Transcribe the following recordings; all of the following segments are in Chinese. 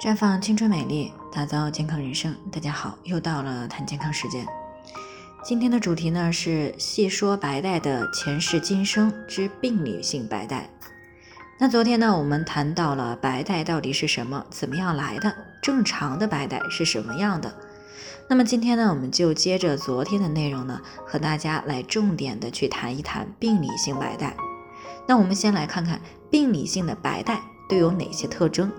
绽放青春美丽，打造健康人生。大家好，又到了谈健康时间。今天的主题呢是细说白带的前世今生之病理性白带。那昨天呢，我们谈到了白带到底是什么，怎么样来的，正常的白带是什么样的。那么今天呢，我们就接着昨天的内容呢，和大家来重点的去谈一谈病理性白带。那我们先来看看病理性的白带都有哪些特征。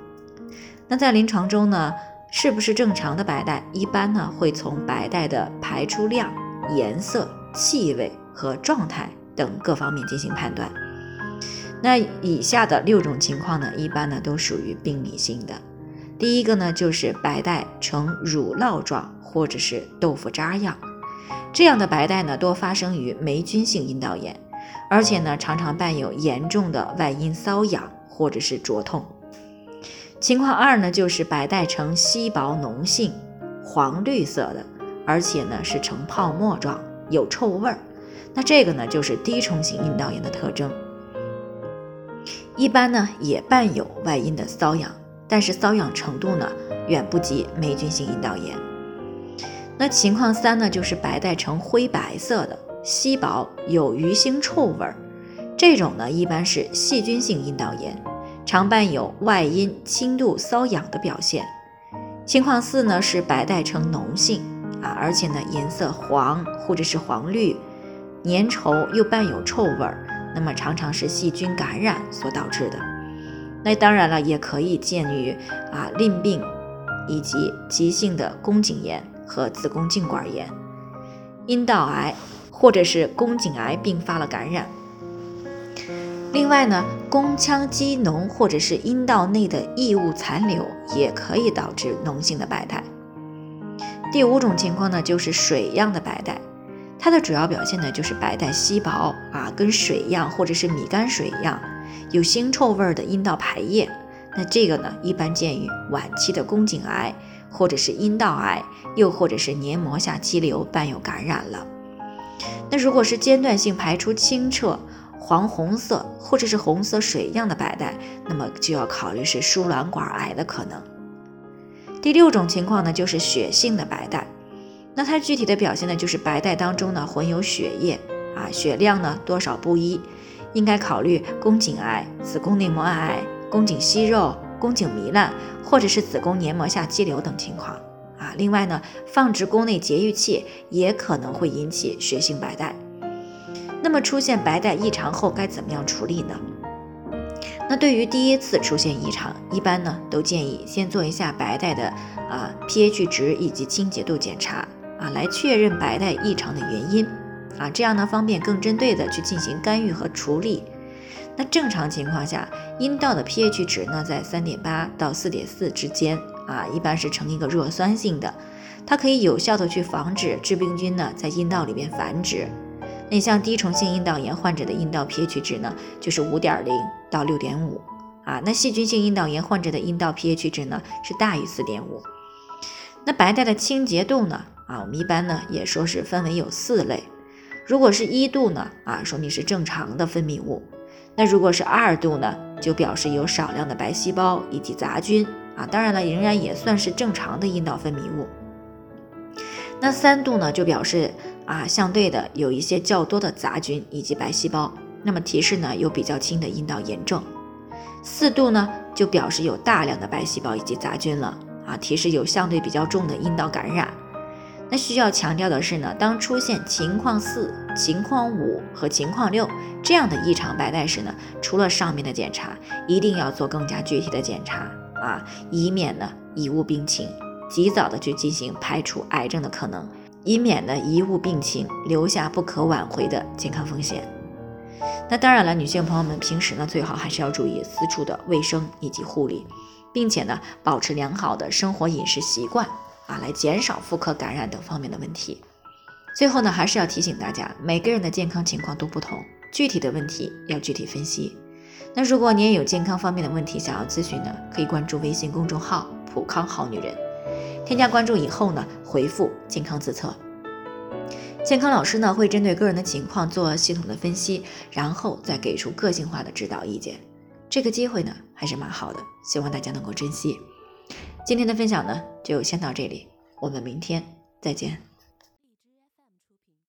那在临床中呢，是不是正常的白带？一般呢会从白带的排出量、颜色、气味和状态等各方面进行判断。那以下的六种情况呢，一般呢都属于病理性的。第一个呢就是白带呈乳酪状或者是豆腐渣样，这样的白带呢多发生于霉菌性阴道炎，而且呢常常伴有严重的外阴瘙痒或者是灼痛。情况二呢，就是白带呈稀薄浓性、黄绿色的，而且呢是呈泡沫状，有臭味儿。那这个呢就是滴虫性阴道炎的特征。一般呢也伴有外阴的瘙痒，但是瘙痒程度呢远不及霉菌性阴道炎。那情况三呢，就是白带呈灰白色的、稀薄、有鱼腥臭味儿，这种呢一般是细菌性阴道炎。常伴有外阴轻度瘙痒的表现。情况四呢是白带呈脓性啊，而且呢颜色黄或者是黄绿，粘稠又伴有臭味儿，那么常常是细菌感染所导致的。那当然了，也可以见于啊淋病以及急性的宫颈炎和子宫颈管炎、阴道癌或者是宫颈癌并发了感染。另外呢，宫腔积脓或者是阴道内的异物残留也可以导致脓性的白带。第五种情况呢，就是水样的白带，它的主要表现呢就是白带稀薄啊，跟水一样或者是米泔水一样，有腥臭味的阴道排液。那这个呢，一般见于晚期的宫颈癌或者是阴道癌，又或者是黏膜下肌瘤伴有感染了。那如果是间断性排出清澈。黄红色或者是红色水样的白带，那么就要考虑是输卵管癌的可能。第六种情况呢，就是血性的白带，那它具体的表现呢，就是白带当中呢混有血液啊，血量呢多少不一，应该考虑宫颈癌、子宫内膜癌、宫颈息肉、宫颈糜烂或者是子宫黏膜下肌瘤等情况啊。另外呢，放置宫内节育器也可能会引起血性白带。那么出现白带异常后该怎么样处理呢？那对于第一次出现异常，一般呢都建议先做一下白带的啊 pH 值以及清洁度检查啊，来确认白带异常的原因啊，这样呢方便更针对的去进行干预和处理。那正常情况下，阴道的 pH 值呢在三点八到四点四之间啊，一般是呈一个弱酸性的，它可以有效的去防止致病菌呢在阴道里面繁殖。那像滴虫性阴道炎患者的阴道 pH 值呢，就是五点零到六点五啊。那细菌性阴道炎患者的阴道 pH 值呢，是大于四点五。那白带的清洁度呢，啊，我们一般呢也说是分为有四类。如果是一度呢，啊，说明是正常的分泌物。那如果是二度呢，就表示有少量的白细胞以及杂菌啊。当然了，仍然也算是正常的阴道分泌物。那三度呢，就表示。啊，相对的有一些较多的杂菌以及白细胞，那么提示呢有比较轻的阴道炎症。四度呢就表示有大量的白细胞以及杂菌了啊，提示有相对比较重的阴道感染。那需要强调的是呢，当出现情况四、情况五和情况六这样的异常白带时呢，除了上面的检查，一定要做更加具体的检查啊，以免呢贻误病情，及早的去进行排除癌症的可能。以免呢贻误病情，留下不可挽回的健康风险。那当然了，女性朋友们平时呢最好还是要注意私处的卫生以及护理，并且呢保持良好的生活饮食习惯啊，来减少妇科感染等方面的问题。最后呢还是要提醒大家，每个人的健康情况都不同，具体的问题要具体分析。那如果你也有健康方面的问题想要咨询呢，可以关注微信公众号“普康好女人”。添加关注以后呢，回复“健康自测”，健康老师呢会针对个人的情况做系统的分析，然后再给出个性化的指导意见。这个机会呢还是蛮好的，希望大家能够珍惜。今天的分享呢，就先到这里，我们明天再见。